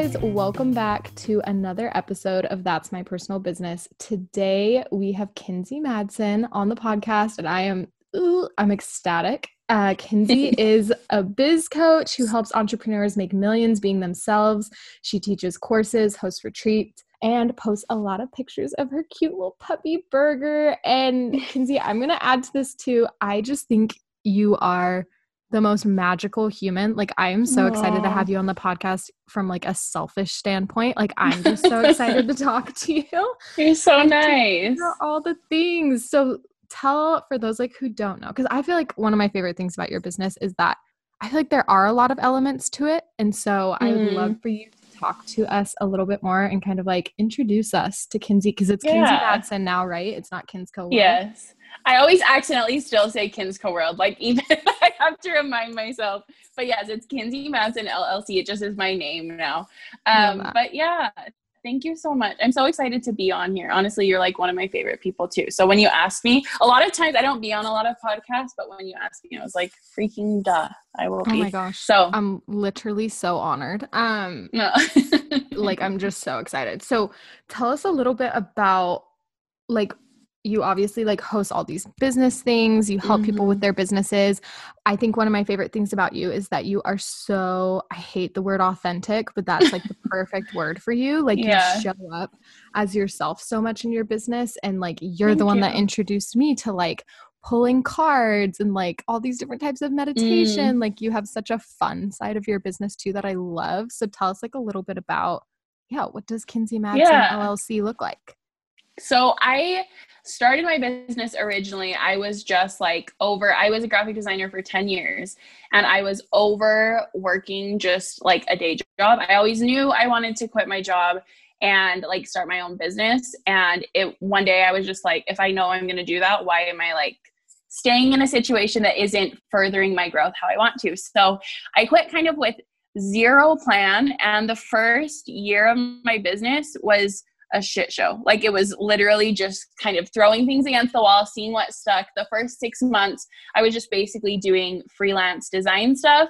guys, welcome back to another episode of That's My Personal Business. Today we have Kinsey Madsen on the podcast, and I am ooh, I'm ecstatic. Uh, Kinsey is a biz coach who helps entrepreneurs make millions being themselves. She teaches courses, hosts retreats, and posts a lot of pictures of her cute little puppy burger. And Kinsey, I'm going to add to this too. I just think you are the most magical human. Like I am so Aww. excited to have you on the podcast from like a selfish standpoint. Like I'm just so excited to talk to you. You're so nice. All the things. So tell for those like who don't know because I feel like one of my favorite things about your business is that I feel like there are a lot of elements to it. And so mm. I would love mm. for you to talk to us a little bit more and kind of like introduce us to Kinsey because it's yeah. Kinsey Madsen now, right? It's not Kinsco. Yes. I always accidentally still say Kinsco World, like even I have to remind myself. But yes, it's Kinsey Madsen LLC. It just is my name now. Um, but yeah, thank you so much. I'm so excited to be on here. Honestly, you're like one of my favorite people too. So when you ask me, a lot of times I don't be on a lot of podcasts, but when you ask me, I was like, freaking duh, I will be. Oh my gosh. So I'm literally so honored. Um, no. like I'm just so excited. So tell us a little bit about like you obviously like host all these business things you help mm-hmm. people with mm-hmm. their businesses i think one of my favorite things about you is that you are so i hate the word authentic but that's like the perfect word for you like yeah. you show up as yourself so much in your business and like you're Thank the one you. that introduced me to like pulling cards and like all these different types of meditation mm. like you have such a fun side of your business too that i love so tell us like a little bit about yeah what does kinsey madsen yeah. llc look like so I started my business originally, I was just like over, I was a graphic designer for 10 years and I was over working just like a day job. I always knew I wanted to quit my job and like start my own business. And it one day I was just like, if I know I'm going to do that, why am I like staying in a situation that isn't furthering my growth how I want to? So I quit kind of with zero plan. And the first year of my business was a shit show. Like it was literally just kind of throwing things against the wall, seeing what stuck. The first six months, I was just basically doing freelance design stuff.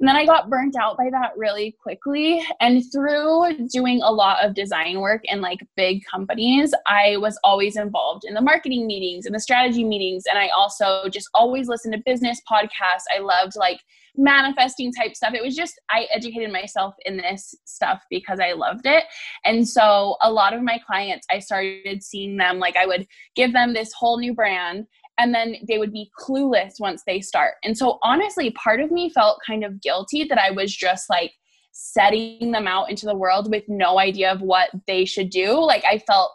And then I got burnt out by that really quickly. And through doing a lot of design work in like big companies, I was always involved in the marketing meetings and the strategy meetings. And I also just always listened to business podcasts. I loved like manifesting type stuff. It was just, I educated myself in this stuff because I loved it. And so a lot of my clients, I started seeing them like I would give them this whole new brand and then they would be clueless once they start. And so honestly, part of me felt kind of guilty that I was just like, setting them out into the world with no idea of what they should do. Like I felt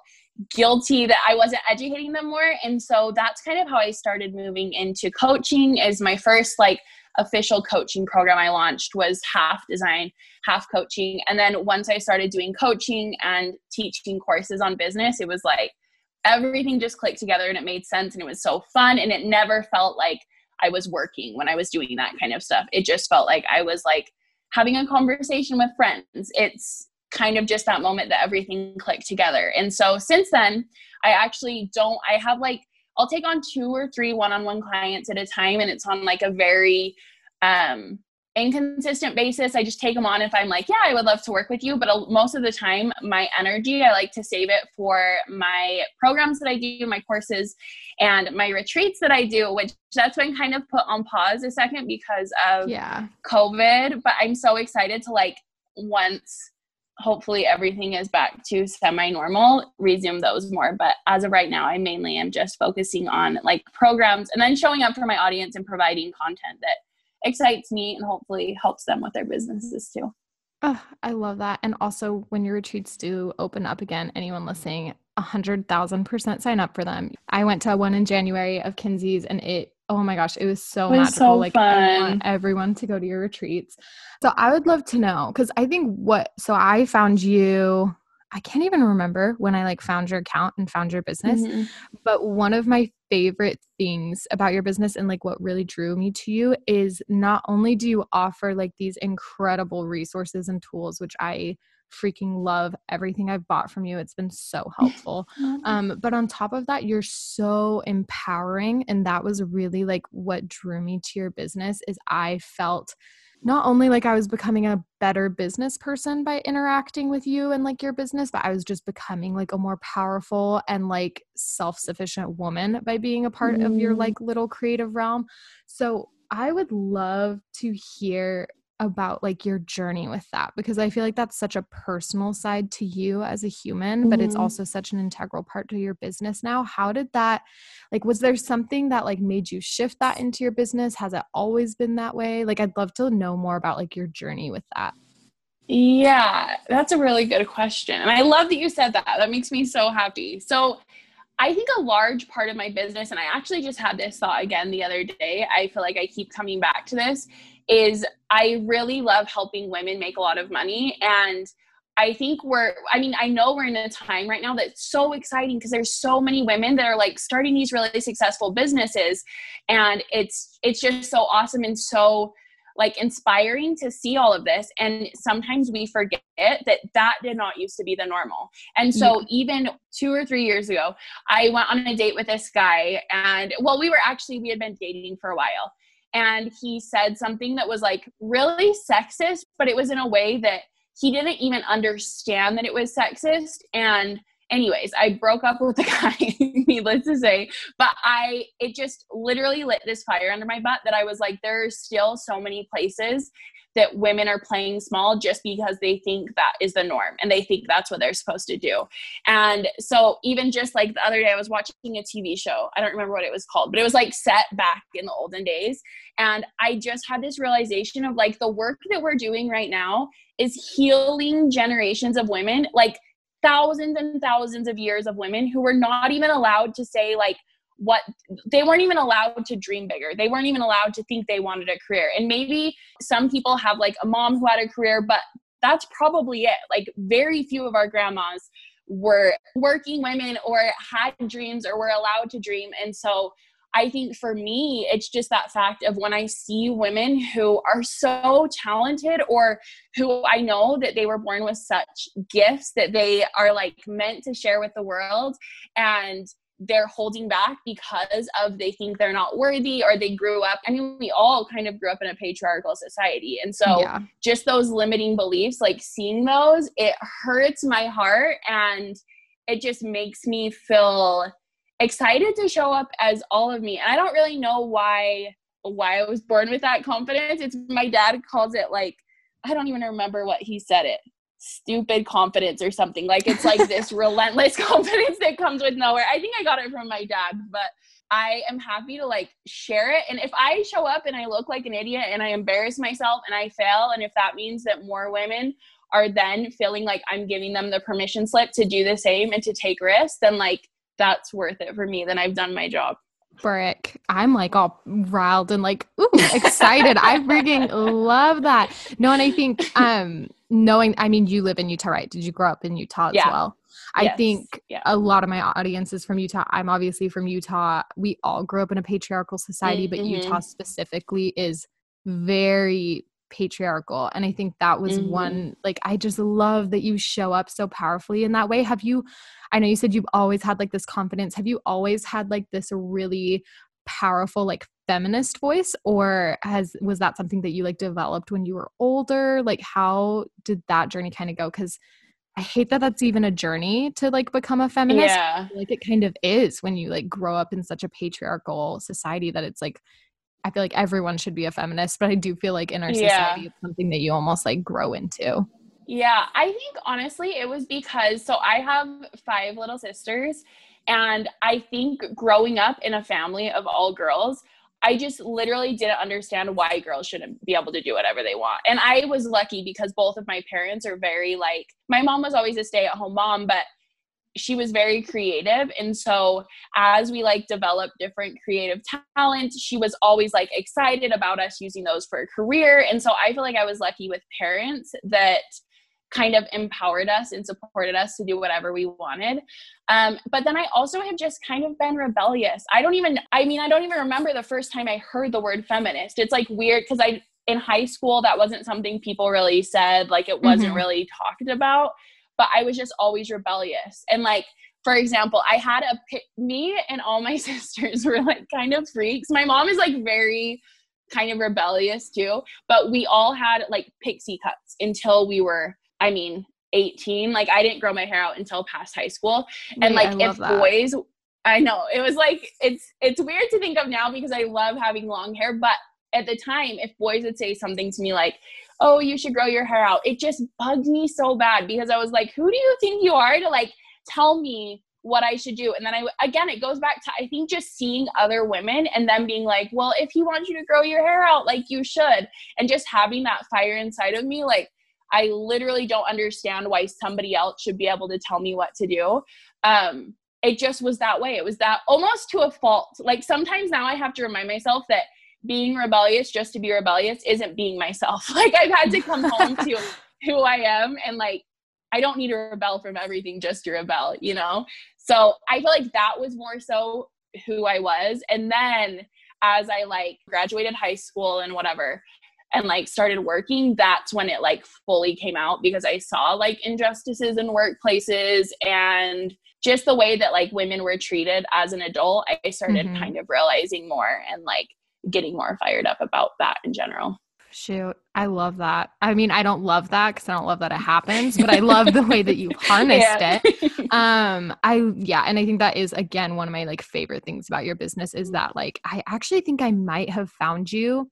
guilty that I wasn't educating them more. And so that's kind of how I started moving into coaching is my first like official coaching program I launched was half design, half coaching. And then once I started doing coaching and teaching courses on business, it was like everything just clicked together and it made sense and it was so fun and it never felt like I was working when I was doing that kind of stuff. It just felt like I was like having a conversation with friends. It's kind of just that moment that everything clicked together. And so since then, I actually don't I have like I'll take on two or three one-on-one clients at a time and it's on like a very um inconsistent basis. I just take them on if I'm like, yeah, I would love to work with you. But most of the time, my energy, I like to save it for my programs that I do, my courses, and my retreats that I do, which that's been kind of put on pause a second because of yeah. COVID. But I'm so excited to like once hopefully everything is back to semi-normal resume those more but as of right now i mainly am just focusing on like programs and then showing up for my audience and providing content that excites me and hopefully helps them with their businesses too oh, i love that and also when your retreats do open up again anyone listening a hundred thousand percent sign up for them i went to one in january of kinsey's and it oh my gosh, it was so it was magical. So like fun. I want everyone to go to your retreats. So I would love to know because I think what so I found you. I can't even remember when I like found your account and found your business. Mm-hmm. But one of my favorite things about your business and like what really drew me to you is not only do you offer like these incredible resources and tools which I freaking love everything I've bought from you. It's been so helpful. um, but on top of that, you're so empowering. And that was really like what drew me to your business is I felt not only like I was becoming a better business person by interacting with you and like your business, but I was just becoming like a more powerful and like self sufficient woman by being a part mm. of your mm-hmm. like little creative realm. So I would love to hear about like your journey with that because I feel like that's such a personal side to you as a human, mm-hmm. but it's mm-hmm. also such an integral part to your business now. How did that like was there something that like made you shift that into your business? Has it always been that way? Like I'd love to know more about like your journey with that. Yeah, that's a really good question. And I love that you said that. That makes me so happy. So I think a large part of my business, and I actually just had this thought again the other day. I feel like I keep coming back to this, is I really love helping women make a lot of money. And I think we're, I mean, I know we're in a time right now that's so exciting because there's so many women that are like starting these really successful businesses. And it's, it's just so awesome and so like inspiring to see all of this and sometimes we forget that that did not used to be the normal and so yeah. even two or three years ago i went on a date with this guy and well we were actually we had been dating for a while and he said something that was like really sexist, but it was in a way that he didn't even understand that it was sexist. And anyways, I broke up with the guy, needless to say, but I, it just literally lit this fire under my butt that I was like, there's still so many places that women are playing small just because they think that is the norm and they think that's what they're supposed to do. And so even just like the other day I was watching a TV show. I don't remember what it was called, but it was like set back in the olden days and I just had this realization of like the work that we're doing right now is healing generations of women like thousands and thousands of years of women who were not even allowed to say like what they weren't even allowed to dream bigger. They weren't even allowed to think they wanted a career. And maybe some people have like a mom who had a career, but that's probably it. Like very few of our grandmas were working women or had dreams or were allowed to dream. And so I think for me, it's just that fact of when I see women who are so talented or who I know that they were born with such gifts that they are like meant to share with the world. And they're holding back because of they think they're not worthy or they grew up i mean we all kind of grew up in a patriarchal society. And so yeah. just those limiting beliefs like seeing those it hurts my heart and it just makes me feel excited to show up as all of me. And i don't really know why why i was born with that confidence. It's my dad calls it like i don't even remember what he said it stupid confidence or something. Like it's like this relentless confidence that comes with nowhere. I think I got it from my dad, but I am happy to like share it. And if I show up and I look like an idiot and I embarrass myself and I fail, and if that means that more women are then feeling like I'm giving them the permission slip to do the same and to take risks, then like that's worth it for me. Then I've done my job. Brick. I'm like all riled and like ooh, excited. I freaking love that. No, and I think um knowing I mean you live in Utah, right? Did you grow up in Utah yeah. as well? I yes. think yeah. a lot of my audience is from Utah. I'm obviously from Utah. We all grew up in a patriarchal society, mm-hmm. but Utah specifically is very patriarchal. And I think that was mm-hmm. one, like, I just love that you show up so powerfully in that way. Have you, I know you said you've always had like this confidence. Have you always had like this really powerful, like, feminist voice or has was that something that you like developed when you were older like how did that journey kind of go because i hate that that's even a journey to like become a feminist yeah. like it kind of is when you like grow up in such a patriarchal society that it's like i feel like everyone should be a feminist but i do feel like in our society yeah. it's something that you almost like grow into yeah i think honestly it was because so i have five little sisters and i think growing up in a family of all girls I just literally didn't understand why girls shouldn't be able to do whatever they want. And I was lucky because both of my parents are very like, my mom was always a stay at home mom, but she was very creative. And so as we like developed different creative talents she was always like excited about us using those for a career. And so I feel like I was lucky with parents that kind of empowered us and supported us to do whatever we wanted. Um, but then I also have just kind of been rebellious. I don't even, I mean, I don't even remember the first time I heard the word feminist. It's like weird because I, in high school, that wasn't something people really said, like it wasn't mm-hmm. really talked about. But I was just always rebellious. And like, for example, I had a me and all my sisters were like kind of freaks. My mom is like very kind of rebellious too. But we all had like pixie cuts until we were, I mean, 18. Like I didn't grow my hair out until past high school. And like if that. boys I know. It was like it's it's weird to think of now because I love having long hair, but at the time if boys would say something to me like, "Oh, you should grow your hair out." It just bugged me so bad because I was like, "Who do you think you are to like tell me what I should do. And then I, again, it goes back to, I think just seeing other women and them being like, well, if he wants you to grow your hair out, like you should. And just having that fire inside of me, like, I literally don't understand why somebody else should be able to tell me what to do. Um, it just was that way. It was that almost to a fault. Like sometimes now I have to remind myself that being rebellious just to be rebellious isn't being myself. Like I've had to come home to who I am and like I don't need to rebel from everything just to rebel, you know? So I feel like that was more so who I was. And then as I like graduated high school and whatever, and like started working, that's when it like fully came out because I saw like injustices in workplaces and just the way that like women were treated as an adult. I started mm-hmm. kind of realizing more and like getting more fired up about that in general. Shoot, I love that. I mean, I don't love that because I don't love that it happens, but I love the way that you harnessed yeah. it. Um, I yeah, and I think that is again one of my like favorite things about your business is that like I actually think I might have found you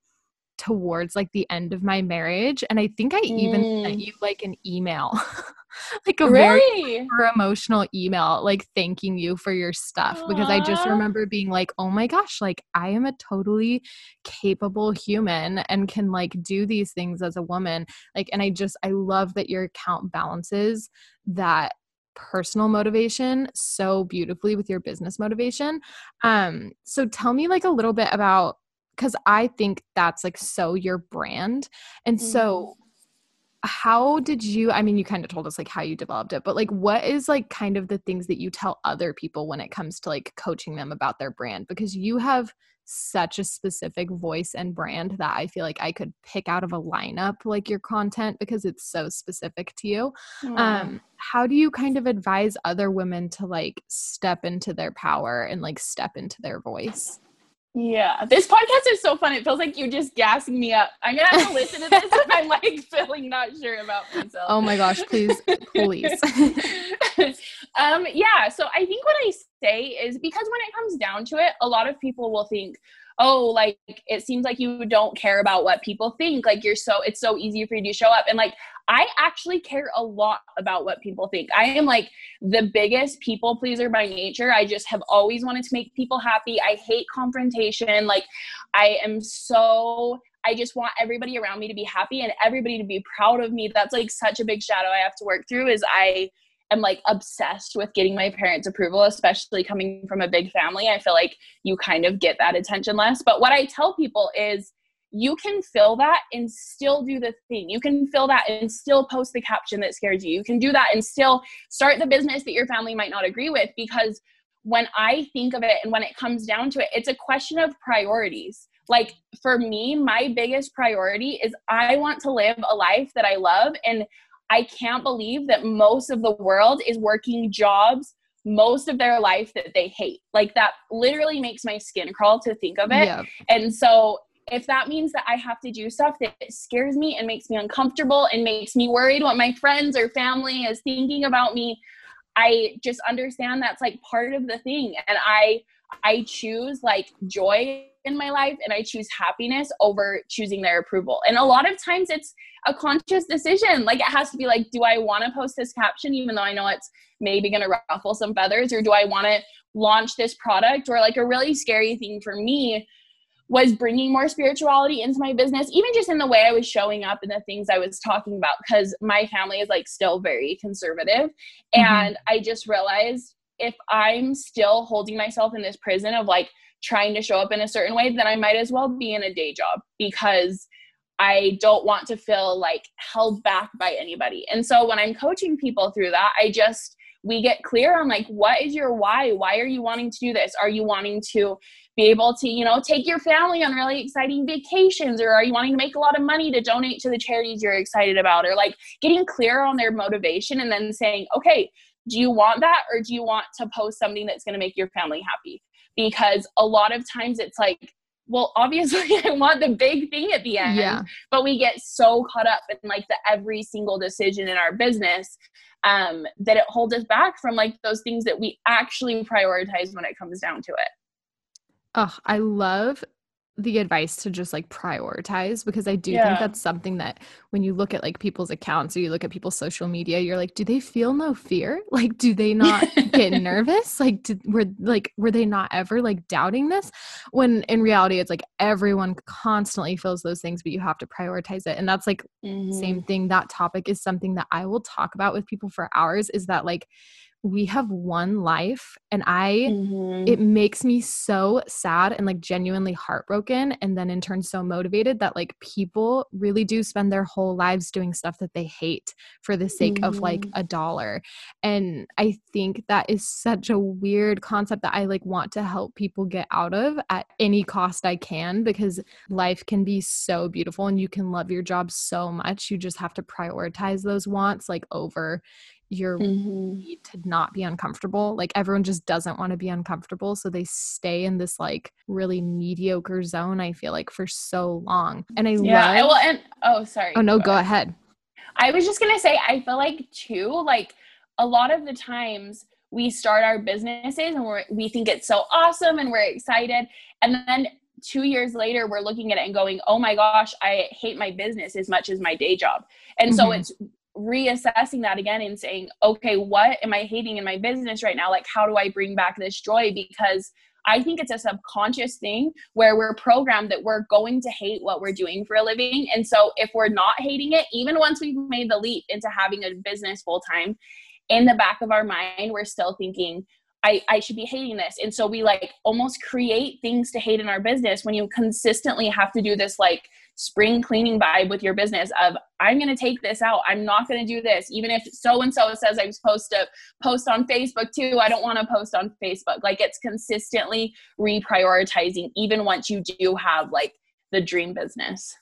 towards like the end of my marriage, and I think I even mm. sent you like an email like a really? very emotional email like thanking you for your stuff Aww. because I just remember being like, "Oh my gosh, like I am a totally capable human and can like do these things as a woman." Like and I just I love that your account balances that personal motivation so beautifully with your business motivation. Um so tell me like a little bit about cuz I think that's like so your brand. And mm-hmm. so how did you i mean you kind of told us like how you developed it but like what is like kind of the things that you tell other people when it comes to like coaching them about their brand because you have such a specific voice and brand that i feel like i could pick out of a lineup like your content because it's so specific to you um how do you kind of advise other women to like step into their power and like step into their voice yeah, this podcast is so fun. It feels like you're just gassing me up. I'm gonna have to listen to this if I'm like feeling not sure about myself. Oh my gosh, please, please. um, yeah. So I think what I say is because when it comes down to it, a lot of people will think, oh, like it seems like you don't care about what people think. Like you're so, it's so easy for you to show up. And like, I actually care a lot about what people think. I am like the biggest people pleaser by nature. I just have always wanted to make people happy. I hate confrontation. Like, I am so I just want everybody around me to be happy and everybody to be proud of me. That's like such a big shadow I have to work through is I am like obsessed with getting my parents' approval, especially coming from a big family. I feel like you kind of get that attention less. But what I tell people is you can fill that and still do the thing. You can fill that and still post the caption that scares you. You can do that and still start the business that your family might not agree with because when I think of it and when it comes down to it, it's a question of priorities. Like for me, my biggest priority is I want to live a life that I love and I can't believe that most of the world is working jobs most of their life that they hate. Like that literally makes my skin crawl to think of it. Yeah. And so if that means that I have to do stuff that scares me and makes me uncomfortable and makes me worried what my friends or family is thinking about me, I just understand that's like part of the thing. And I I choose like joy in my life and I choose happiness over choosing their approval. And a lot of times it's a conscious decision. Like it has to be like, do I want to post this caption even though I know it's maybe going to ruffle some feathers or do I want to launch this product or like a really scary thing for me was bringing more spirituality into my business even just in the way I was showing up and the things I was talking about because my family is like still very conservative mm-hmm. and I just realized if I'm still holding myself in this prison of like trying to show up in a certain way, then I might as well be in a day job because I don't want to feel like held back by anybody. And so when I'm coaching people through that, I just, we get clear on like, what is your why? Why are you wanting to do this? Are you wanting to be able to, you know, take your family on really exciting vacations? Or are you wanting to make a lot of money to donate to the charities you're excited about? Or like getting clear on their motivation and then saying, okay, do you want that or do you want to post something that's going to make your family happy because a lot of times it's like well, obviously I want the big thing at the end. Yeah. But we get so caught up in like the every single decision in our business um, that it holds us back from like those things that we actually prioritize when it comes down to it. Oh, I love the advice to just like prioritize because I do Yeah. think that's something that when you look at like people's accounts or you look at people's social media, you're like, do they feel no fear? Like, do they not get nervous? Like, did, were like were they not ever like doubting this? When in reality, it's like everyone constantly feels those things, but you have to prioritize it, and that's like Mm-hmm. same thing that topic is something that i will talk about with people for hours is that like we have one life and i Mhm. it makes me so sad and like genuinely heartbroken and then in turn so motivated that like people really do spend their whole lives doing stuff that they hate for the sake of like Mhm. a dollar and i think that is such a weird concept that i like want to help people get out of at any cost i can because life can be so beautiful and you can love your job so much you just have to prioritize those wants like over your Mhm. need to not be uncomfortable. Like everyone just doesn't want to be uncomfortable. So they stay in this like really mediocre zone, I feel like, for so long. And I Yeah. I- love Well, and oh, sorry. Oh no, go ahead. I was just gonna say, I feel like too, like a lot of the times we start our businesses and we're, we think it's so awesome and we're excited, and then two years later we're looking at it and going, "Oh my gosh, I hate my business as much as my day job," and so Mhm. it's reassessing that again and saying, "Okay, what am I hating in my business right now? Like, how do I bring back this joy?" Because I think it's a subconscious thing where we're programmed that we're going to hate what we're doing for a living. And so if we're not hating it, even once we've made the leap into having a business full time, in the back of our mind, we're still thinking, I, I should be hating this. And so we like almost create things to hate in our business when you consistently have to do this like spring cleaning vibe with your business of I'm going to take this out. I'm not going to do this. Even if so and so says I'm supposed to post on Facebook too, I don't want to post on Facebook. Like it's consistently reprioritizing even once you do have like the dream business.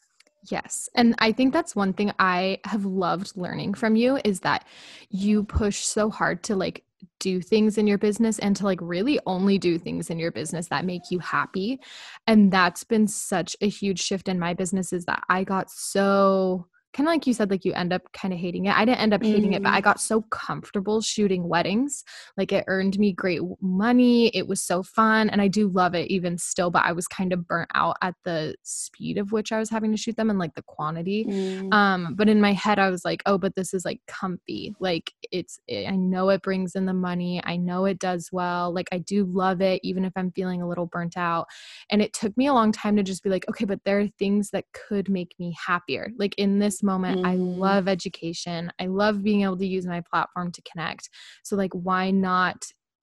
Yes. And I think that's one thing I have loved learning from you is that you push so hard to like do things in your business and to like really only do things in your business that make you happy. And that's been such a huge shift in my business is that I got so kind of like you said like you end up kind of hating it. I didn't end up hating it, but. I got so comfortable shooting weddings. Like it earned me great money. It was so fun and I do love it even still, but I was kind of burnt out at the speed of which I was having to shoot them and like the quantity. Mm. Um, but in my head, I was like, oh, but this is like comfy. Like it's, it, I know it brings in the money. I know it does well. Like I do love it, even if I'm feeling a little burnt out. And it took me a long time to just be like, okay, but there are things that could make me happier. Like in this moment, I Mhm. love education. I love being able to use my platform to connect. So, like, why not?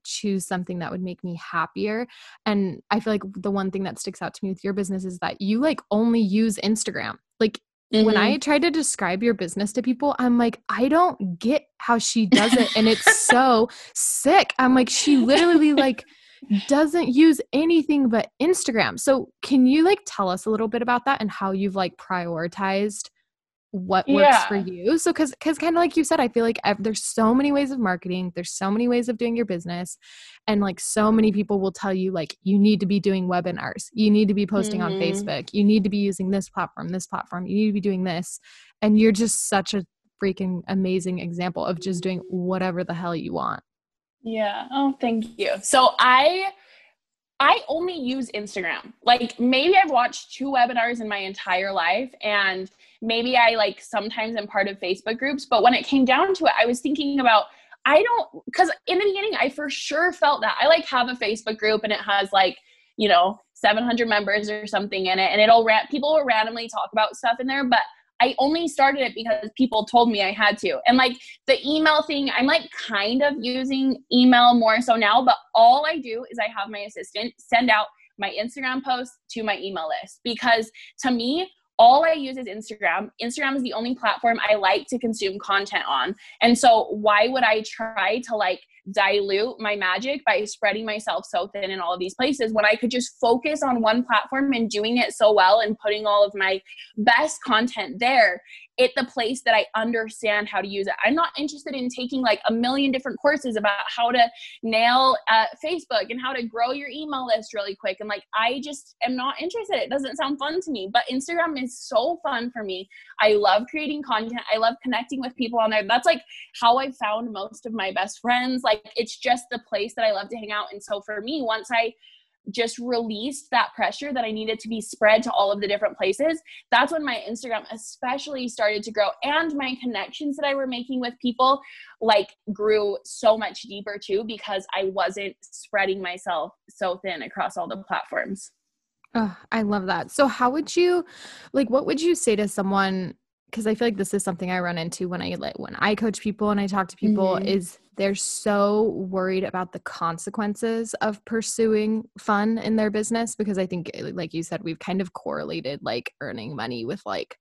choose something that would make me happier and i feel like the one thing that sticks out to me with your business is that you like only use instagram like when Mhm. I try to describe your business to people, I'm like, I don't get how she does it. And it's so sick. I'm like, she literally like doesn't use anything but Instagram. So can you like tell us a little bit about that and how you've like prioritized what works for you? So cause cause kind of like you said, I feel like there's so many ways of marketing, there's so many ways of doing your business. And like so many people will tell you like you need to be doing webinars, you need to be posting on Mhm. Facebook, you need to be using this platform, this platform, you need to be doing this. And you're just such a freaking amazing example of just doing whatever the hell you want. Yeah. Oh, thank you. So I I only use Instagram. Like maybe I've watched two webinars in my entire life and maybe I like sometimes am part of Facebook groups, but when it came down to it, I was thinking about I don't cuz in the beginning I for sure felt that. I like have a Facebook group and it has like, you know, 700 members or something in it and it'll people will randomly talk about stuff in there, but I only started it because people told me I had to. And like the email thing, I'm like kind of using email more so now, but all I do is I have my assistant send out my Instagram posts to my email list because to me, all I use is Instagram. Instagram is the only platform I like to consume content on. And so why would I try to like dilute my magic by spreading myself so thin in all of these places when I could just focus on one platform and doing it so well and putting all of my best content there it the place that I understand how to use it. I'm not interested in taking like a million different courses about how to nail uh, Facebook and how to grow your email list really quick. And like, I just am not interested. It doesn't sound fun to me. But Instagram is so fun for me. I love creating content. I love connecting with people on there. That's like how I found most of my best friends. Like, it's just the place that I love to hang out. And so for me, once I just released that pressure that I needed to be spread to all of the different places, that's when my Instagram especially started to grow and my connections that I were making with people like grew so much deeper too because I wasn't spreading myself so thin across all the platforms. Oh, I love that. So how would you like what would you say to someone because I feel like this is something I run into when I like when I coach people and I talk to people mm-hmm. is they're so worried about the consequences of pursuing fun in their business because I think eh, like you said we've kind of correlated like earning money with like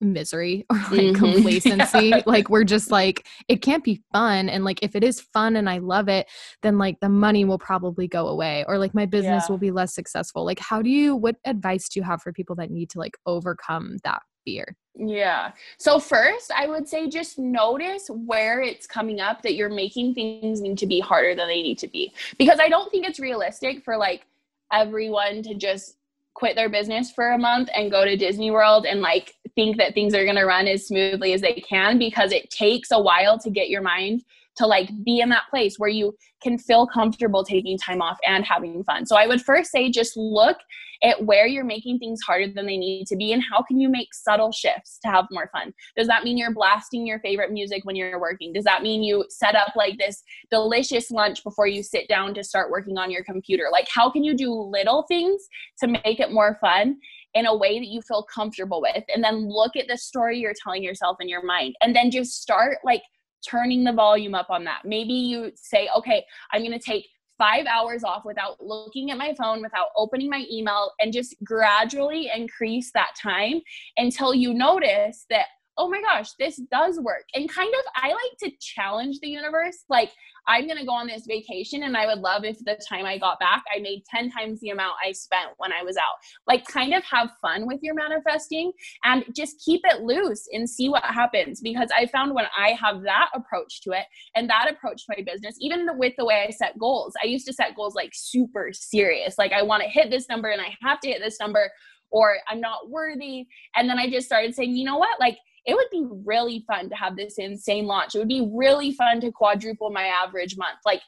misery or like mm-hmm. complacency yeah. like we're just like it can't be fun and like if it is fun and I love it then like the money will probably go away or like my business yeah. will be less successful like how do you what advice do you have for people that need to like overcome that fear? Yeah. So first, I would say just notice where it's coming up that you're making things need to be harder than they need to be. Because I don't think it's realistic for like everyone to just quit their business for a month and go to Disney World and like think that things are going to run as smoothly as they can because it takes a while to get your mind to like be in that place where you can feel comfortable taking time off and having fun. So I would first say just look at where you're making things harder than they need to be and how can you make subtle shifts to have more fun. Does that mean you're blasting your favorite music when you're working? Does that mean you set up like this delicious lunch before you sit down to start working on your computer? Like how can you do little things to make it more fun? in a way that you feel comfortable with and then look at the story you're telling yourself in your mind and then just start like turning the volume up on that. Maybe you say, okay, I'm going to take five hours off without looking at my phone, without opening my email, and just gradually increase that time until you notice that, oh my gosh, this does work. And kind of, I like to challenge the universe. Like, I'm going to go on this vacation and I would love if the time I got back, I made 10 times the amount I spent when I was out. Like, kind of have fun with your manifesting and just keep it loose and see what happens. Because I found when I have that approach to it and that approach to my business, even with the way I set goals, I used to set goals like super serious. Like, I want to hit this number and I have to hit this number or I'm not worthy. And then I just started saying, you know what? Like, it would be really fun to have this insane launch. It would be really fun to quadruple my average month. Like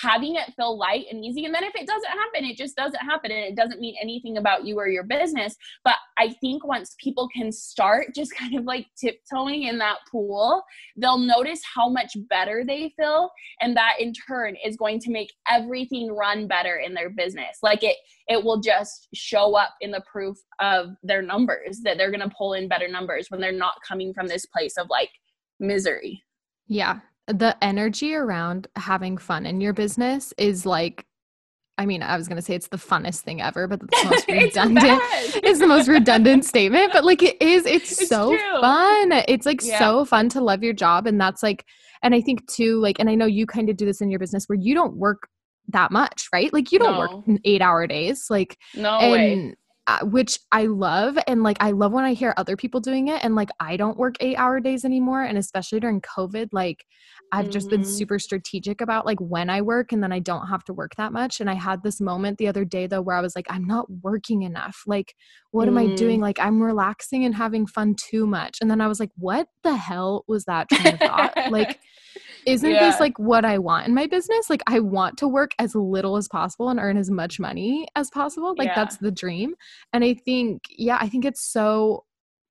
having it feel light and easy. And then if it doesn't happen, it just doesn't happen and it doesn't mean anything about you or your business. But I think once people can start just kind of like tiptoeing in that pool, they'll notice how much better they feel. And that in turn is going to make everything run better in their business. Like it, it will just show up in the proof of their numbers that they're going to pull in better numbers when they're not coming from this place of like misery. Yeah, the energy around having fun in your business is like I mean, I was gonna say it's the funnest thing ever, but the most redundant. it's, it's, the most redundant statement, but like it is. It's, it's so true. fun. It's like yeah. so fun to love your job, and that's like, and I think too, like, and I know you kind of do this in your business where you don't work that much, right? Like you don't no. work eight hour days, like no and, way. Uh, which I love. And like, I love when I hear other people doing it. And like, I don't work eight hour days anymore. And especially during COVID, like, I've mm-hmm. just been mm-hmm. super strategic about like when I work and then I don't have to work that much. And I had this moment the other day though where I was like, I'm not working enough. Like, what mm. am I doing? Mm. Like, I'm relaxing and having fun too much. And then I was like, what the hell was that train of thought? like, isn't yeah. this like what I want in my business? Like I want to work as little as possible and earn as much money as possible. Like yeah. that's the dream. And I think yeah, I think it's so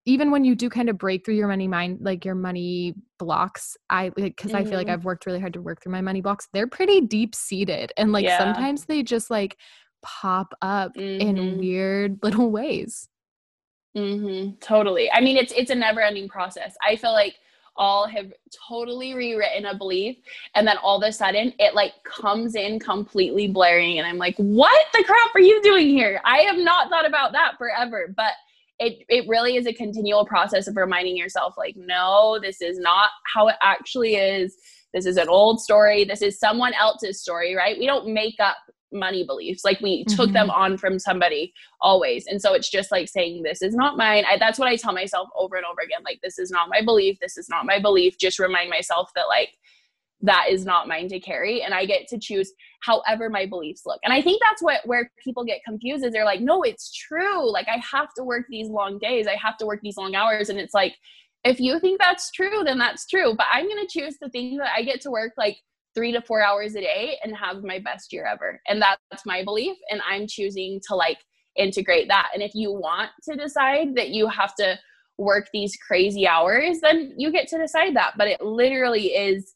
even when you do kind of break through your money mind like your money blocks i like because mm-hmm. i feel like mm-hmm. i've worked really hard to work through my money blocks they're pretty deep seated and like yeah. sometimes they just like pop up mm-hmm. in weird little ways mm-hmm. totally i mean it's it's a never ending process i feel like all have totally rewritten a belief and then all of a sudden it like comes in completely blaring and i'm like what the crap are you doing here i have not thought about that forever but it it really is a continual process of reminding yourself like no this is not how it actually is this is an old story this is someone else's story right we don't make up money beliefs. Like we mm-hmm. took them mm-hmm. on from somebody always. And so it's just like saying, this is not mine. I, that's what I tell myself over and over again. Like, this is not my belief. This is not my belief. Just remind myself that, like, that is not mine to carry and i get to choose however my beliefs look. And i think that's what where people get confused is they're like no it's true. Like i have to work these long days. I have to work these long hours. And it's like if you think that's true then that's true. But i'm going to choose the thing that i get to work like three to four hours a day and have my best year ever. And that's my belief and i'm choosing to like integrate that. And if you want to decide that you have to work these crazy hours then you get to decide that. But it literally is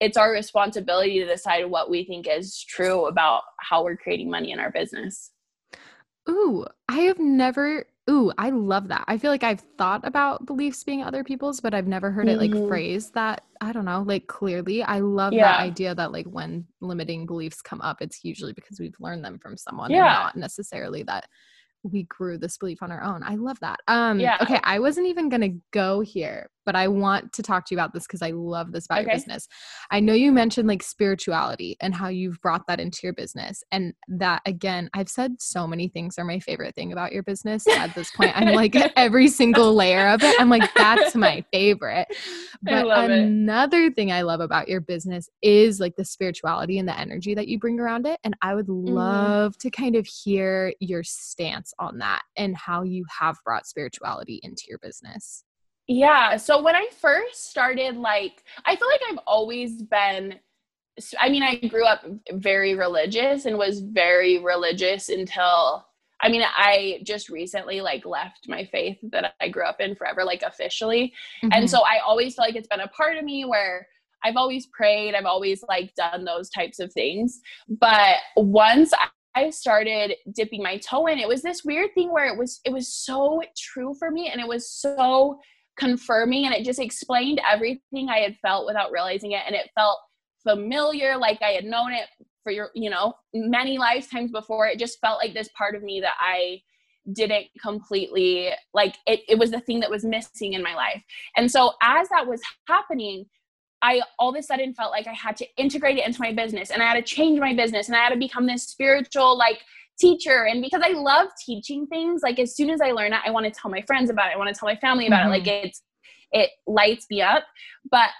it's our responsibility to decide what we think is true about how we're creating money in our business. Ooh, I have never Ooh, I love that. I feel like I've thought about beliefs being other people's, but I've never heard mm-hmm. it like mm-hmm. phrased that, I don't know, like clearly. I love yeah. that idea that like when limiting beliefs come up, it's usually because we've learned them from someone yeah. and not necessarily that we grew this belief on our own. I love that. Um yeah. okay, I wasn't even gonna go here, but I want to talk to you about this because I love this about okay. your business. I know you mentioned like spirituality and how you've brought that into your business. And that again, I've said so many things are my favorite thing about your business. At this point, I'm like every single layer of it. I'm like, that's my favorite. But another it. thing I love about your business is like the spirituality and the energy that you bring around it. And I would mm-hmm. love mm. to kind of hear your stance on that and how you have brought spirituality into your business. Yeah. So when I first started, like, I feel like I've always been, I mean, I grew up very religious and was very religious until, I mean, I just recently, like, left my faith that I grew up in forever, like, officially. Mm-hmm. And so I always feel like it's been a part of me where, I've always prayed, I've always like done those types of things. But once I started dipping my toe in, it was this weird thing where it was it was so true for me and it was so confirming and it just explained everything I had felt without realizing it. And it felt familiar, like I had known it for your, you know, many lifetimes before. It just felt like this part of me that I didn't completely like it, it was the thing that was missing in my life. And so as that was happening, I all of a sudden felt like I had to integrate it into my business and I had to change my business and I had to become this spiritual like teacher and because i love teaching things like as soon as i learn it i want to tell my friends about it i want to tell my family about mm-hmm. it like mm-hmm. it's it lights me up but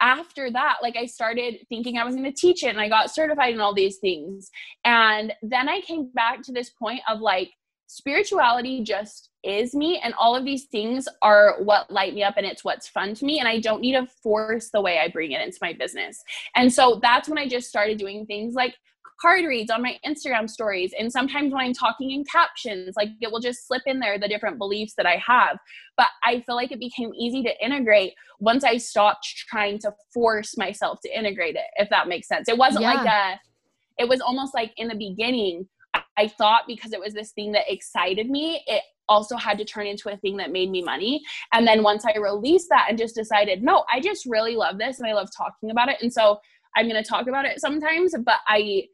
after that like i started thinking i was going to teach it and i got certified in all these things and then i came back to this point of like spirituality just is me and all of these things are what light me up and it's what's fun to me and I don't need to force the way I bring it into my business. And so that's when I just started doing things like card reads on my Instagram stories. And sometimes when I'm talking in captions, like it will just slip in there the different beliefs that I have. But I feel like it became easy to integrate once I stopped trying to force myself to integrate it, if that makes sense. It wasn't yeah. like a, it was almost like in the beginning, I thought because it was this thing that excited me, it also had to turn into a thing that made me money. And then once I released that and just decided, no, I just really love this and I love talking about it. And so I'm going to talk about it sometimes, but I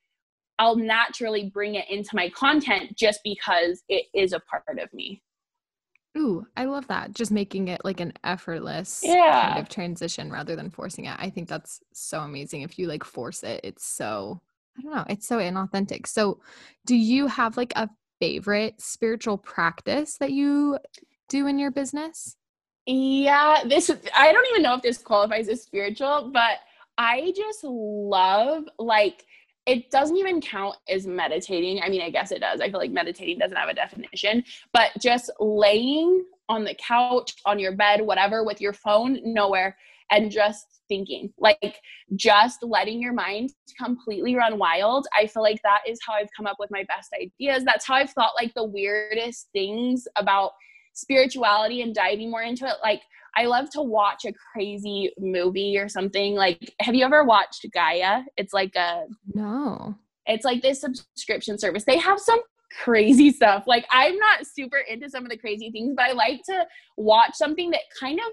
I'll naturally bring it into my content just because it is a part of me. Ooh, I love that. Just making it like an effortless yeah. kind of transition rather than forcing it. I think that's so amazing. If you like force it, it's so, I don't know, it's so inauthentic. So, do you have like a favorite spiritual practice that you do in your business? Yeah, this, I don't even know if this qualifies as spiritual, but I just love like, it doesn't even count as meditating. I mean, I guess it does. I feel like meditating doesn't have a definition, but just laying on the couch, on your bed, whatever, with your phone nowhere, and just thinking, like just letting your mind completely run wild. I feel like that is how I've come up with my best ideas. That's how I've thought like the weirdest things about spirituality and diving more into it. Like, I love to watch a crazy movie or something. Like, have you ever watched Gaia? It's like a no. It's like this subscription service. They have some crazy stuff. Like, I'm not super into some of the crazy things, but I like to watch something that kind of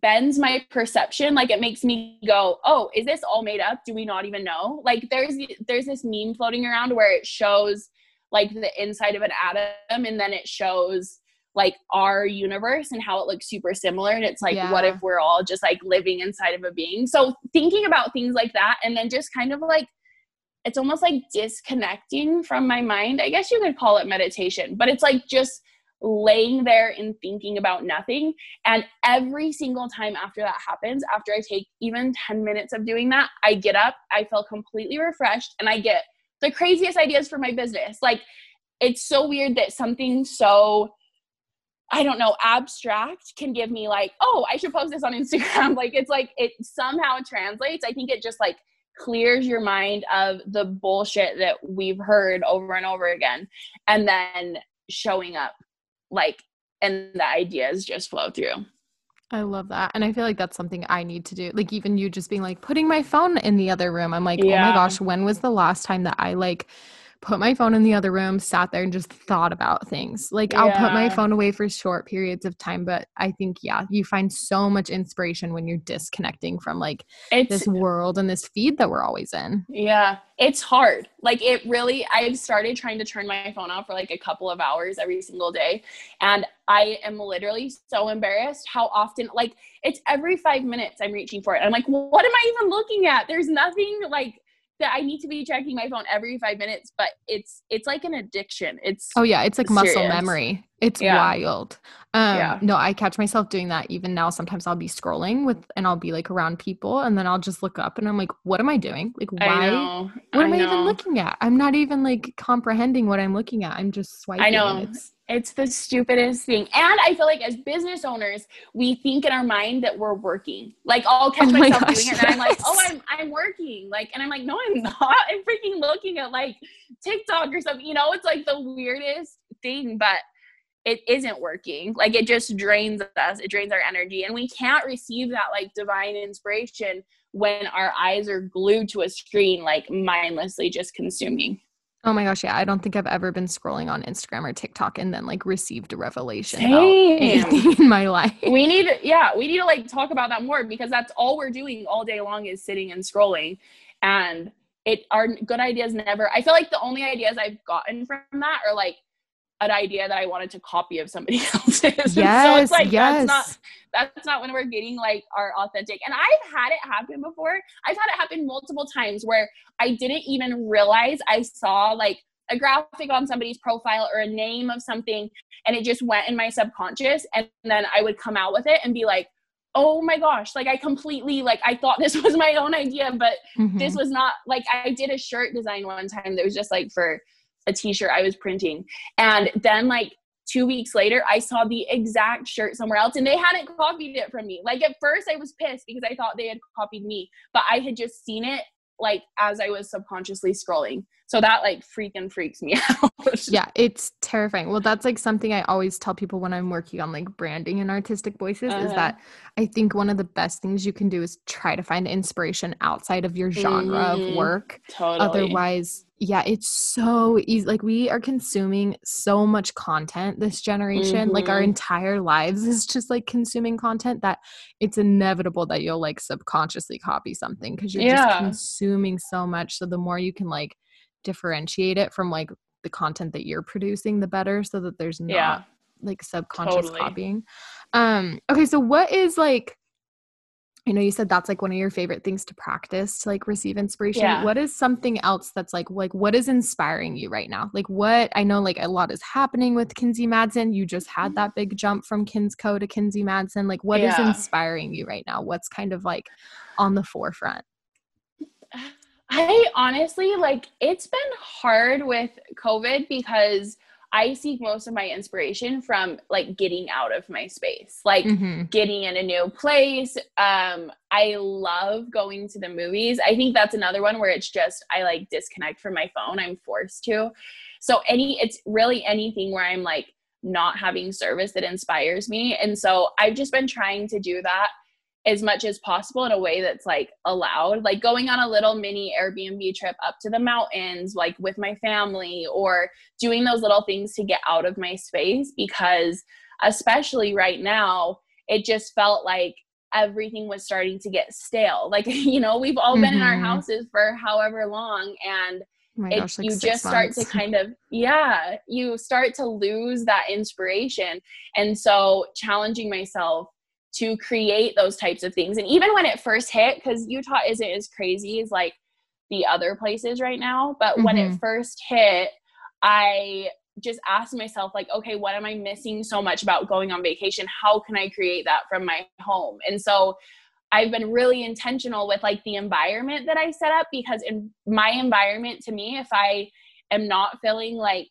bends my perception like it makes me go oh is this all made up do we not even know like there's there's this meme floating around where it shows like the inside of an atom and then it shows like our universe and how it looks super similar and it's like yeah. what if we're all just like living inside of a being so thinking about things like that and then just kind of like it's almost like disconnecting from my mind. I guess you could call it meditation, but it's like just laying there and thinking about nothing. And every single time after that happens, after I take even 10 minutes of doing that, I get up, I feel completely refreshed, and I get the craziest ideas for my business. Like, it's so weird that something so I don't know, abstract can give me like, oh, I should post this on Instagram. like it's like it somehow translates. I think it just like clears your mind of the bullshit that we've heard over and over again. And then showing up like and the ideas just flow through. I love that. And I feel like that's something I need to do. Like even you just being like putting my phone in the other room. I'm like, yeah. "Oh my gosh, when was the last time that I like put my phone in the other room, sat there and just thought about things. Like yeah. I'll put my phone away for short periods of time, but I think yeah, you find so much inspiration when you're disconnecting from like it's, this world and this feed that we're always in. Yeah. It's hard. Like it really I've started trying to turn my phone off for like a couple of hours every single day and I am literally so embarrassed how often like it's every 5 minutes I'm reaching for it. I'm like, "What am I even looking at? There's nothing like that I need to be checking my phone every five minutes, but it's it's like an addiction. It's oh yeah, it's like serious. muscle memory. It's yeah. wild. Um yeah. no, I catch myself doing that even now. Sometimes I'll be scrolling with and I'll be like around people and then I'll just look up and I'm like, what am I doing? Like why what am I, I even looking at? I'm not even like comprehending what I'm looking at. I'm just swiping. I know. It's it's the stupidest thing. And I feel like as business owners, we think in our mind that we're working. Like I'll catch oh myself gosh, doing it and I'm like, oh, I'm I'm working. Like, and I'm like, no, I'm not. I'm freaking looking at like TikTok or something. You know, it's like the weirdest thing, but it isn't working. Like it just drains us. It drains our energy. And we can't receive that like divine inspiration when our eyes are glued to a screen, like mindlessly just consuming. Oh my gosh, yeah. I don't think I've ever been scrolling on Instagram or TikTok and then like received a revelation in my life. We need yeah, we need to like talk about that more because that's all we're doing all day long is sitting and scrolling. And it our good ideas never I feel like the only ideas I've gotten from that are like an idea that I wanted to copy of somebody else's. Yes, so it's like yes. that's not that's not when we're getting like our authentic. And I've had it happen before. I've had it happen multiple times where I didn't even realize I saw like a graphic on somebody's profile or a name of something and it just went in my subconscious and then I would come out with it and be like, "Oh my gosh, like I completely like I thought this was my own idea, but mm-hmm. this was not like I did a shirt design one time that was just like for a t-shirt I was printing. And then like two weeks later, I saw the exact shirt somewhere else and they hadn't copied it from me. Like at first I was pissed because I thought they had copied me, but I had just seen it like as I was subconsciously scrolling. So that like freaking freaks me out. yeah, it's terrifying. Well, that's like something I always tell people when I'm working on like branding and artistic voices uh-huh. is that I think one of the best things you can do is try to find inspiration outside of your genre mm, of work. Totally. Otherwise, yeah, it's so easy. Like we are consuming so much content this generation. Mm-hmm. Like our mm-hmm. entire lives is just like consuming content that it's inevitable that you'll like subconsciously copy something because you're yeah. just consuming so much. So the more you can like differentiate it from like the content that you're producing the better so that there's not yeah. like subconscious totally. copying um okay so what is like I know you said that's like one of your favorite things to practice to like receive inspiration. Yeah. What is something else that's like like what is inspiring you right now? Like what I know like a lot is happening with Kinzie Madsen. You just had mm-hmm. that big jump from Kinsco to Kinzie Madsen. Like what yeah. is inspiring you right now? What's kind of like on the forefront? I honestly like it's been hard with COVID because I seek most of my inspiration from like getting out of my space, like mm-hmm. getting in a new place. Um, I love going to the movies. I think that's another one where it's just I like disconnect from my phone. I'm forced to. So any it's really anything where I'm like not having service that inspires me. And so I've just been trying to do that as much as possible in a way that's like allowed like going on a little mini airbnb trip up to the mountains like with my family or doing those little things to get out of my space because especially right now it just felt like everything was starting to get stale like you know we've all mm-hmm. been in our mm-hmm. houses for however long and oh it, gosh, like you just start to kind of yeah you start to lose that inspiration and so challenging myself to create those types of things. And even when it first hit, because Utah isn't as crazy as like the other places right now. But mm-hmm. when it mm-hmm. first hit, I just asked myself like okay what am i missing so much about going on vacation how can i create that from my home and so i've been really intentional with like the environment that i set up because in my environment to me if i am not feeling like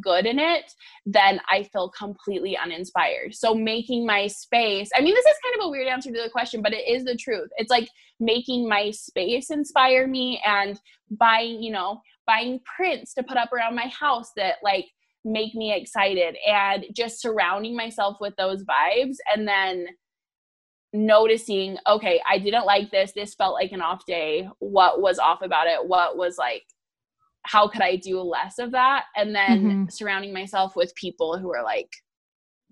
good in it, then I feel completely uninspired. So making my space, I mean, this is kind of a weird answer to the question, but it is the truth. It's like making my space inspire me and buying, you know, buying prints to put up around my house that like make me excited and just surrounding myself with those vibes and then noticing okay i didn't like this this felt like an off day what was off about it what was like how could I do less of that? And then mm-hmm. surrounding myself with people who are like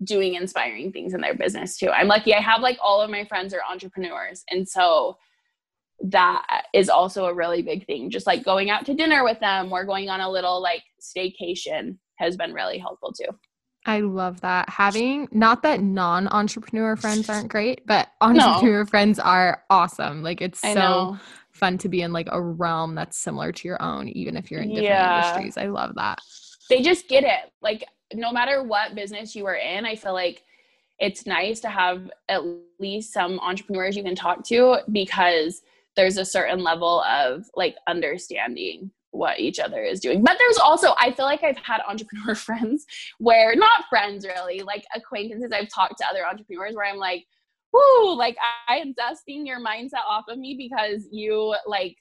doing inspiring things in their business too. I'm lucky I have like all of my friends are entrepreneurs. And so that is also a really big thing. Just like going out to dinner with them or going on a little like staycation has been really helpful too. I love that. Having not that non entrepreneur friends aren't great, but entrepreneur no. friends are awesome. Like it's so fun to be in like a realm that's similar to your own, even if you're in different yeah. industries. I love that. They just get it. Like no matter what business you are in, I feel like it's nice to have at least some entrepreneurs you can talk to because there's a certain level of like understanding what each other is doing. But there's also, I feel like I've had entrepreneur friends where, not friends really, like acquaintances, I've talked to other entrepreneurs where I'm like, whoo, like I am dusting your mindset off of me because you like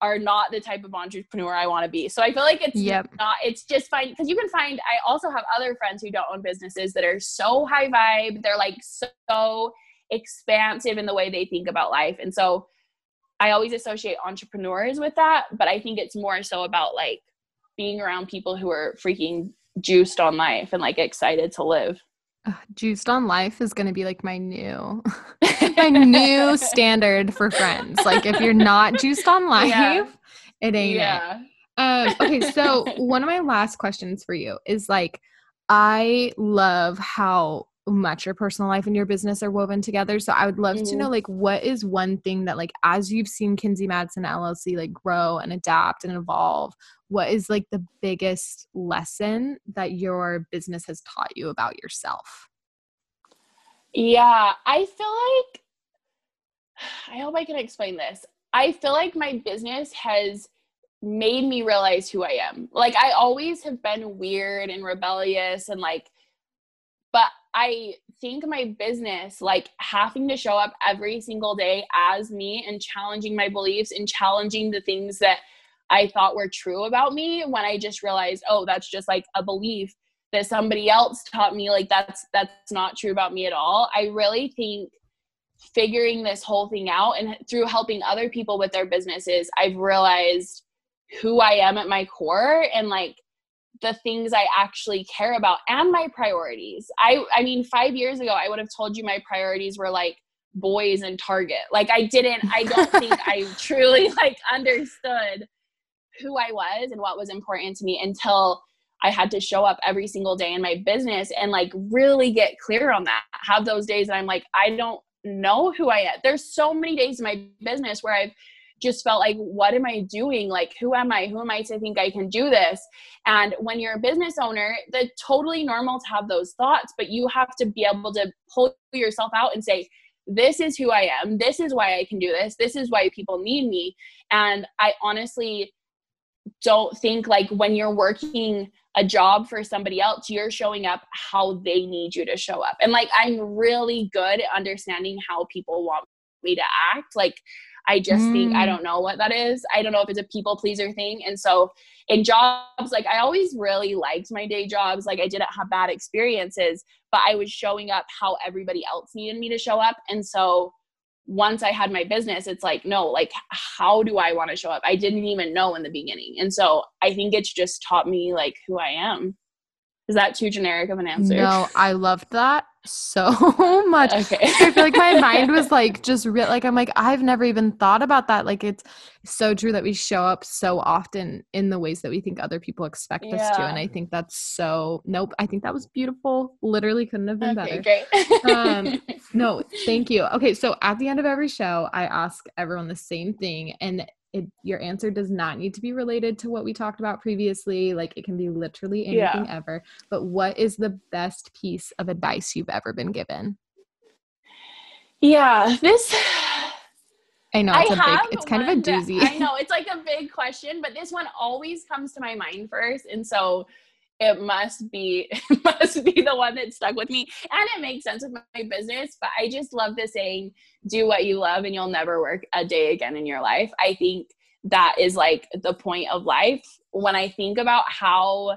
are not the type of entrepreneur I want to be. So I feel like it's yep. not, it's just fine because you can find, I also have other friends who don't own businesses that are so high vibe. They're like so expansive in the way they think about life. And so I always associate entrepreneurs with that, but I think it's more so about like being around people who are freaking juiced on life and like excited to live. Uh, juiced on life is going to be like my new my new standard for friends like if you're not juiced on life yeah. it ain't yeah. it um, okay so one of my last questions for you is like i love how much your personal life and your business are woven together so i would love mm-hmm. to know like what is one thing that like as you've seen Kinzie Madsen llc like grow and adapt and evolve what is like the biggest lesson that your business has taught you about yourself? Yeah, I feel like I hope I can explain this. I feel like my business has made me realize who I am. Like I always have been weird and rebellious and like but I think my business like having to show up every single day as me and challenging my beliefs and challenging the things that I thought were true about me when I just realized, oh, that's just like a belief that somebody else taught me like that's that's not true about me at all. I really think figuring this whole thing out and through helping other people with their businesses, I've realized who I am at my core and like the things I actually care about and my priorities. I I mean 5 years ago I would have told you my priorities were like boys and Target. Like I didn't I don't think I truly like understood who I was and what was important to me until I had to show up every single day in my business and like really get clear on that. Have those days that I'm like, I don't know who I am. There's so many days in my business where I've just felt like, what am I doing? Like, who am I? Who am I to think I can do this? And when you're a business owner, that's totally normal to have those thoughts, but you have to be able to pull yourself out and say, this is who I am. This is why I can do this. This is why people need me. And I honestly, don't think like when you're working a job for somebody else, you're showing up how they need you to show up. And like, I'm really good at understanding how people want me to act. Like, I just mm. think, I mm. don't know what that is. I don't know if it's a people pleaser thing. And so, in jobs, like, I always really liked my day jobs. Like, I didn't have bad experiences, but I was showing up how everybody else needed me to show up. And so, once I had my business, it's like, no, like, how do I want to show up? I didn't even know in the beginning. And so I think it's just taught me like who I am. Is that too generic of an answer? No, I loved that so much. Okay. I feel like my mind was like just real like I'm like I've never even thought about that. Like it's so true that we show up so often in the ways that we think other people expect yeah. us to. And I think that's so nope. I think that was beautiful. Literally couldn't have been okay, better. Great. um no, thank you. Okay, so at the end of every show, I ask everyone the same thing. And it your answer does not need to be related to what we talked about previously. Like it can be literally anything Yeah. ever. But what is the best piece of advice you've ever been given? Yeah, this I know it's a big it's kind of a one that- doozy. I know it's like a big question, but this one always comes to my mind first, and so it must be it must be the one that stuck with me, and it makes sense with my business. But I just love the saying, "Do what you love, and you'll never work a day again in your life." I think that is like the point of life. When I think about how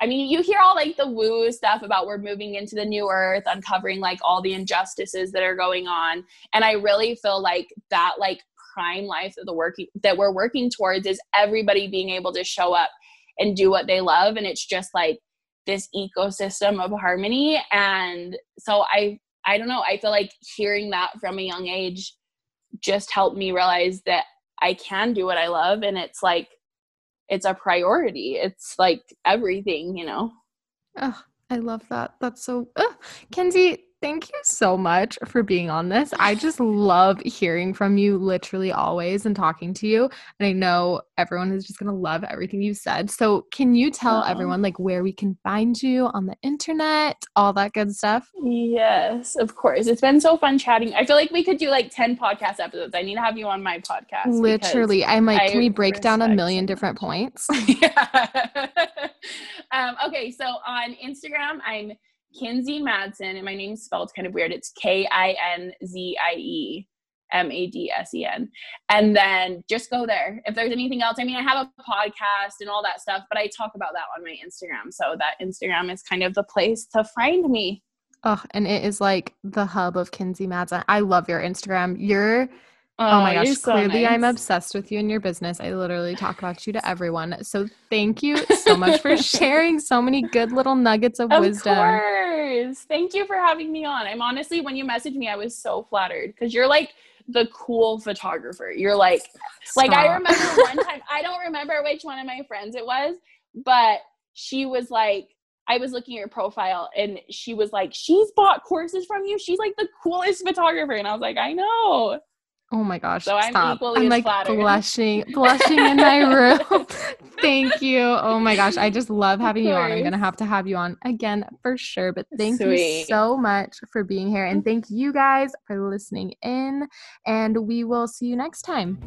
I mean, you hear all like the woo stuff about we're moving into the new earth, uncovering like all the injustices that are going on. And I really feel like that like prime life that the working that we're working towards is everybody being able to show up and do what they love. And it's just like this ecosystem of harmony. And so I I don't know, I feel like hearing that from a young age just helped me realize that I can do what I love and it's like it's a priority. It's like everything, you know. Oh, I love that. That's so Ugh. Kenzie, thank you so much for being on this. I just love hearing from you literally always and talking to you. And I know everyone is just gonna love everything you said. So can you tell Aw. everyone like where we can find you on the internet, all that good stuff? Yes, of course. It's been so fun chatting. I feel like we could do like 10 podcast episodes. I need to have you on my podcast. Literally. I'm like, I can we break down a million different points? yeah. um, okay, so on Instagram, I'm Kinzie Madsen, and my name's spelled kind of weird. It's K I N Z I E M A D S E N. And then just go there. If there's anything else, I mean, I have a podcast and all that stuff, but I talk about that on my Instagram. So that Instagram is kind of the place to find me. Oh, and it is like the hub of Kinzie Madsen. I love your Instagram. You're Oh, my uh, gosh, so clearly I'm obsessed with you and your business. I literally talk about you to everyone. So thank you so much for sharing so many good little nuggets of, Of wisdom. course. Thank you for having me on. I'm honestly, when you messaged me, I was so flattered because you're like the cool photographer. You're like, like I remember one time, I don't remember which one of my friends it was, but she was like, I was looking at your profile and she was like, she's bought courses from you. She's like the coolest photographer. And I was like, I know. Oh my gosh. So I'm stop. equally I'm like flattered. blushing, blushing in my room. thank you. Oh my gosh. I just love having you on. I'm going to have to have you on again for sure. But thank you so much for being here. And thank you guys for listening in. And we will see you next time.